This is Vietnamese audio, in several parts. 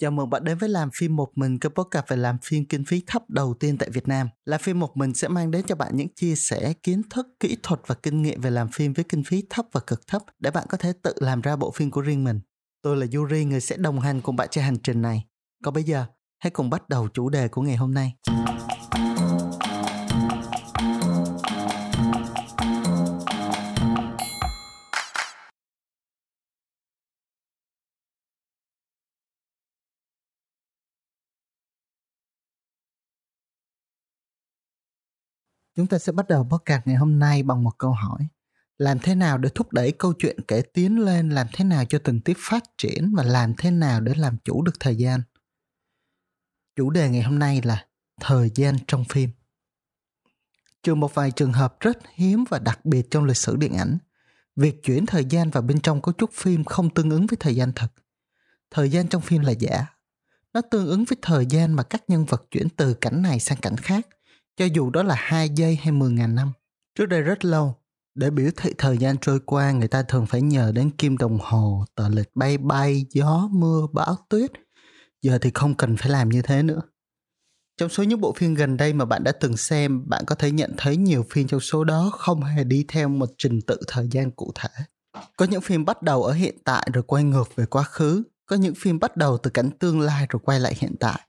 Chào mừng bạn đến với làm phim một mình, kênh podcast về làm phim kinh phí thấp đầu tiên tại Việt Nam. Làm phim một mình sẽ mang đến cho bạn những chia sẻ kiến thức, kỹ thuật và kinh nghiệm về làm phim với kinh phí thấp và cực thấp để bạn có thể tự làm ra bộ phim của riêng mình. Tôi là Yuri, người sẽ đồng hành cùng bạn trên hành trình này. Còn bây giờ, hãy cùng bắt đầu chủ đề của ngày hôm nay. Chúng ta sẽ bắt đầu podcast ngày hôm nay bằng một câu hỏi. Làm thế nào để thúc đẩy câu chuyện kể tiến lên, làm thế nào cho tình tiết phát triển và làm thế nào để làm chủ được thời gian? Chủ đề ngày hôm nay là thời gian trong phim. Trừ một vài trường hợp rất hiếm và đặc biệt trong lịch sử điện ảnh, việc chuyển thời gian vào bên trong cấu trúc phim không tương ứng với thời gian thật. Thời gian trong phim là giả. Nó tương ứng với thời gian mà các nhân vật chuyển từ cảnh này sang cảnh khác – cho dù đó là 2 giây hay 10 ngàn năm. Trước đây rất lâu, để biểu thị thời gian trôi qua người ta thường phải nhờ đến kim đồng hồ, tờ lịch bay bay, gió, mưa, bão tuyết. Giờ thì không cần phải làm như thế nữa. Trong số những bộ phim gần đây mà bạn đã từng xem, bạn có thể nhận thấy nhiều phim trong số đó không hề đi theo một trình tự thời gian cụ thể. Có những phim bắt đầu ở hiện tại rồi quay ngược về quá khứ, có những phim bắt đầu từ cảnh tương lai rồi quay lại hiện tại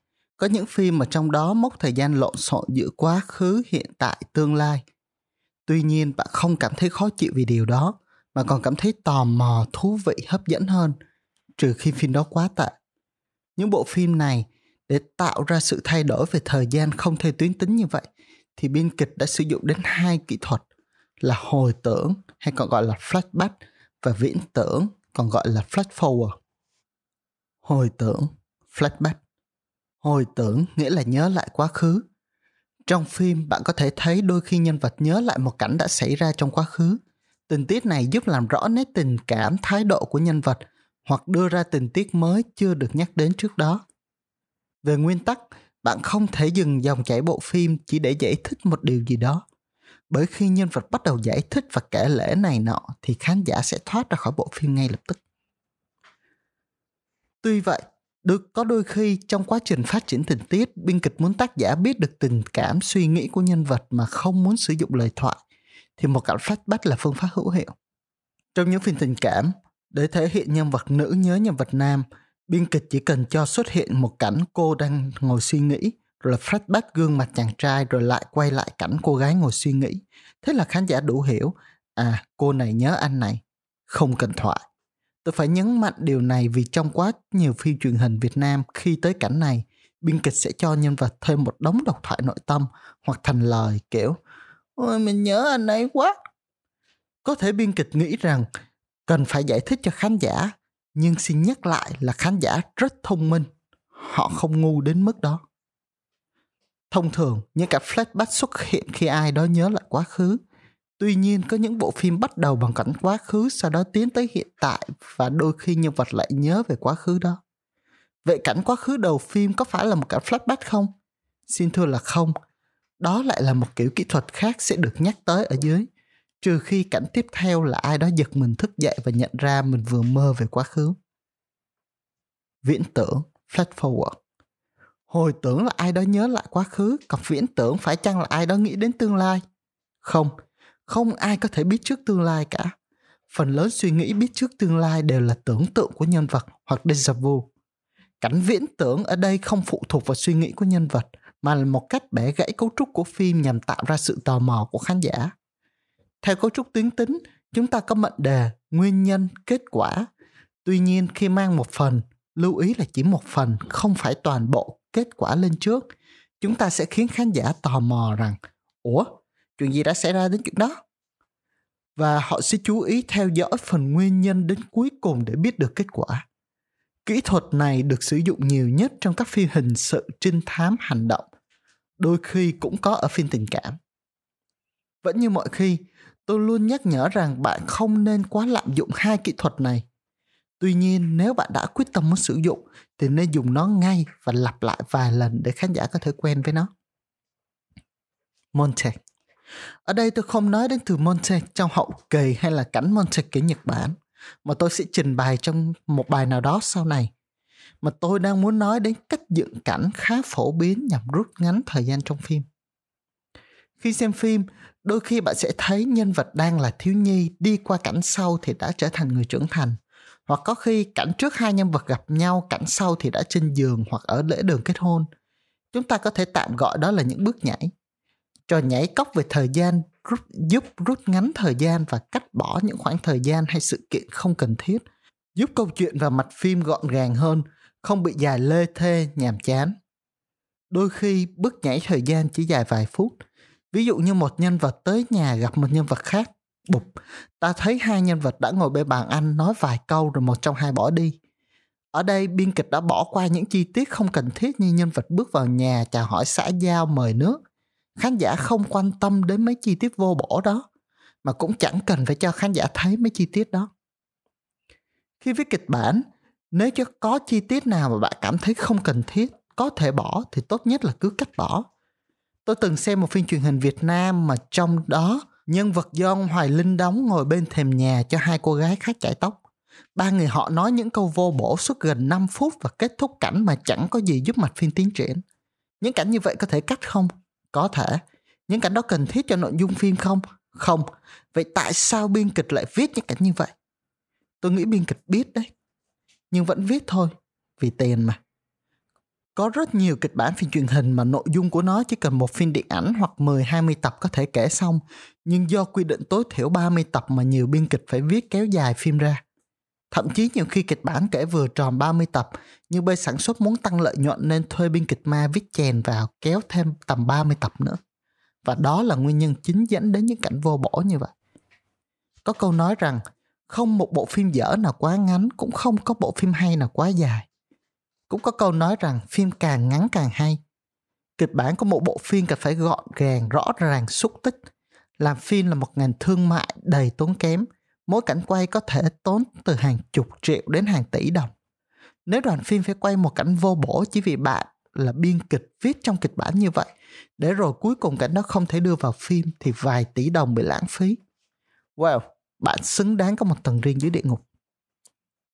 có những phim mà trong đó mốc thời gian lộn xộn giữa quá khứ, hiện tại, tương lai. Tuy nhiên bạn không cảm thấy khó chịu vì điều đó, mà còn cảm thấy tò mò, thú vị, hấp dẫn hơn, trừ khi phim đó quá tệ. Những bộ phim này để tạo ra sự thay đổi về thời gian không theo tuyến tính như vậy thì biên kịch đã sử dụng đến hai kỹ thuật là hồi tưởng hay còn gọi là flashback và viễn tưởng còn gọi là flash forward. Hồi tưởng, flashback hồi tưởng nghĩa là nhớ lại quá khứ. Trong phim, bạn có thể thấy đôi khi nhân vật nhớ lại một cảnh đã xảy ra trong quá khứ. Tình tiết này giúp làm rõ nét tình cảm, thái độ của nhân vật hoặc đưa ra tình tiết mới chưa được nhắc đến trước đó. Về nguyên tắc, bạn không thể dừng dòng chảy bộ phim chỉ để giải thích một điều gì đó. Bởi khi nhân vật bắt đầu giải thích và kể lễ này nọ, thì khán giả sẽ thoát ra khỏi bộ phim ngay lập tức. Tuy vậy được, có đôi khi trong quá trình phát triển tình tiết, biên kịch muốn tác giả biết được tình cảm, suy nghĩ của nhân vật mà không muốn sử dụng lời thoại, thì một cảnh flashback là phương pháp hữu hiệu. Trong những phim tình cảm, để thể hiện nhân vật nữ nhớ nhân vật nam, biên kịch chỉ cần cho xuất hiện một cảnh cô đang ngồi suy nghĩ, rồi là flashback gương mặt chàng trai, rồi lại quay lại cảnh cô gái ngồi suy nghĩ. Thế là khán giả đủ hiểu à cô này nhớ anh này, không cần thoại. Tôi phải nhấn mạnh điều này vì trong quá nhiều phim truyền hình Việt Nam khi tới cảnh này, biên kịch sẽ cho nhân vật thêm một đống độc thoại nội tâm hoặc thành lời kiểu Ôi mình nhớ anh ấy quá. Có thể biên kịch nghĩ rằng cần phải giải thích cho khán giả, nhưng xin nhắc lại là khán giả rất thông minh. Họ không ngu đến mức đó. Thông thường, những cảnh flashback xuất hiện khi ai đó nhớ lại quá khứ Tuy nhiên có những bộ phim bắt đầu bằng cảnh quá khứ sau đó tiến tới hiện tại và đôi khi nhân vật lại nhớ về quá khứ đó. Vậy cảnh quá khứ đầu phim có phải là một cảnh flashback không? Xin thưa là không. Đó lại là một kiểu kỹ thuật khác sẽ được nhắc tới ở dưới. Trừ khi cảnh tiếp theo là ai đó giật mình thức dậy và nhận ra mình vừa mơ về quá khứ. Viễn tưởng, flash forward. Hồi tưởng là ai đó nhớ lại quá khứ, còn viễn tưởng phải chăng là ai đó nghĩ đến tương lai? Không, không ai có thể biết trước tương lai cả. Phần lớn suy nghĩ biết trước tương lai đều là tưởng tượng của nhân vật hoặc déjà vu. Cảnh viễn tưởng ở đây không phụ thuộc vào suy nghĩ của nhân vật, mà là một cách bẻ gãy cấu trúc của phim nhằm tạo ra sự tò mò của khán giả. Theo cấu trúc tuyến tính, chúng ta có mệnh đề, nguyên nhân, kết quả. Tuy nhiên, khi mang một phần, lưu ý là chỉ một phần, không phải toàn bộ kết quả lên trước. Chúng ta sẽ khiến khán giả tò mò rằng, ủa chuyện gì đã xảy ra đến chuyện đó. Và họ sẽ chú ý theo dõi phần nguyên nhân đến cuối cùng để biết được kết quả. Kỹ thuật này được sử dụng nhiều nhất trong các phim hình sự trinh thám hành động, đôi khi cũng có ở phim tình cảm. Vẫn như mọi khi, tôi luôn nhắc nhở rằng bạn không nên quá lạm dụng hai kỹ thuật này. Tuy nhiên, nếu bạn đã quyết tâm muốn sử dụng, thì nên dùng nó ngay và lặp lại vài lần để khán giả có thể quen với nó. Monte ở đây tôi không nói đến từ Monte trong hậu kỳ hay là cảnh Monte của Nhật Bản, mà tôi sẽ trình bày trong một bài nào đó sau này. mà tôi đang muốn nói đến cách dựng cảnh khá phổ biến nhằm rút ngắn thời gian trong phim. Khi xem phim, đôi khi bạn sẽ thấy nhân vật đang là thiếu nhi đi qua cảnh sau thì đã trở thành người trưởng thành. Hoặc có khi cảnh trước hai nhân vật gặp nhau, cảnh sau thì đã trên giường hoặc ở lễ đường kết hôn. Chúng ta có thể tạm gọi đó là những bước nhảy. Trò nhảy cóc về thời gian rút, giúp rút ngắn thời gian và cắt bỏ những khoảng thời gian hay sự kiện không cần thiết, giúp câu chuyện và mặt phim gọn gàng hơn, không bị dài lê thê, nhàm chán. Đôi khi bước nhảy thời gian chỉ dài vài phút. Ví dụ như một nhân vật tới nhà gặp một nhân vật khác, bụp, ta thấy hai nhân vật đã ngồi bên bàn ăn nói vài câu rồi một trong hai bỏ đi. Ở đây biên kịch đã bỏ qua những chi tiết không cần thiết như nhân vật bước vào nhà chào hỏi xã giao mời nước. Khán giả không quan tâm đến mấy chi tiết vô bổ đó mà cũng chẳng cần phải cho khán giả thấy mấy chi tiết đó. Khi viết kịch bản, nếu cho có chi tiết nào mà bạn cảm thấy không cần thiết, có thể bỏ thì tốt nhất là cứ cắt bỏ. Tôi từng xem một phim truyền hình Việt Nam mà trong đó nhân vật do ông Hoài Linh đóng ngồi bên thềm nhà cho hai cô gái khác chải tóc. Ba người họ nói những câu vô bổ suốt gần 5 phút và kết thúc cảnh mà chẳng có gì giúp mạch phim tiến triển. Những cảnh như vậy có thể cắt không? Có thể. Những cảnh đó cần thiết cho nội dung phim không? Không. Vậy tại sao biên kịch lại viết những cảnh như vậy? Tôi nghĩ biên kịch biết đấy. Nhưng vẫn viết thôi. Vì tiền mà. Có rất nhiều kịch bản phim truyền hình mà nội dung của nó chỉ cần một phim điện ảnh hoặc 10-20 tập có thể kể xong, nhưng do quy định tối thiểu 30 tập mà nhiều biên kịch phải viết kéo dài phim ra. Thậm chí nhiều khi kịch bản kể vừa tròn 30 tập, nhưng bên sản xuất muốn tăng lợi nhuận nên thuê biên kịch ma viết chèn vào kéo thêm tầm 30 tập nữa. Và đó là nguyên nhân chính dẫn đến những cảnh vô bổ như vậy. Có câu nói rằng không một bộ phim dở nào quá ngắn cũng không có bộ phim hay nào quá dài. Cũng có câu nói rằng phim càng ngắn càng hay. Kịch bản của một bộ phim cần phải gọn gàng, rõ ràng, xúc tích. Làm phim là một ngành thương mại đầy tốn kém. Mỗi cảnh quay có thể tốn từ hàng chục triệu đến hàng tỷ đồng. Nếu đoàn phim phải quay một cảnh vô bổ chỉ vì bạn là biên kịch viết trong kịch bản như vậy, để rồi cuối cùng cảnh đó không thể đưa vào phim thì vài tỷ đồng bị lãng phí. Well, bạn xứng đáng có một tầng riêng dưới địa ngục.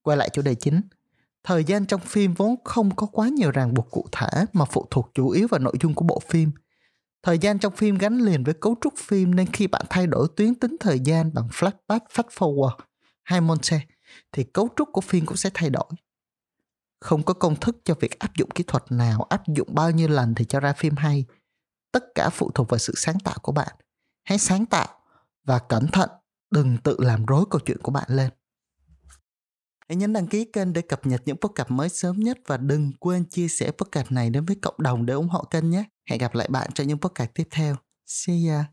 Quay lại chủ đề chính, thời gian trong phim vốn không có quá nhiều ràng buộc cụ thể mà phụ thuộc chủ yếu vào nội dung của bộ phim. Thời gian trong phim gắn liền với cấu trúc phim nên khi bạn thay đổi tuyến tính thời gian bằng flashback, fast forward hay montage thì cấu trúc của phim cũng sẽ thay đổi. Không có công thức cho việc áp dụng kỹ thuật nào, áp dụng bao nhiêu lần thì cho ra phim hay. Tất cả phụ thuộc vào sự sáng tạo của bạn. Hãy sáng tạo và cẩn thận, đừng tự làm rối câu chuyện của bạn lên. Hãy nhấn đăng ký kênh để cập nhật những podcast mới sớm nhất và đừng quên chia sẻ podcast này đến với cộng đồng để ủng hộ kênh nhé. Hẹn gặp lại bạn trong những podcast tiếp theo. See ya!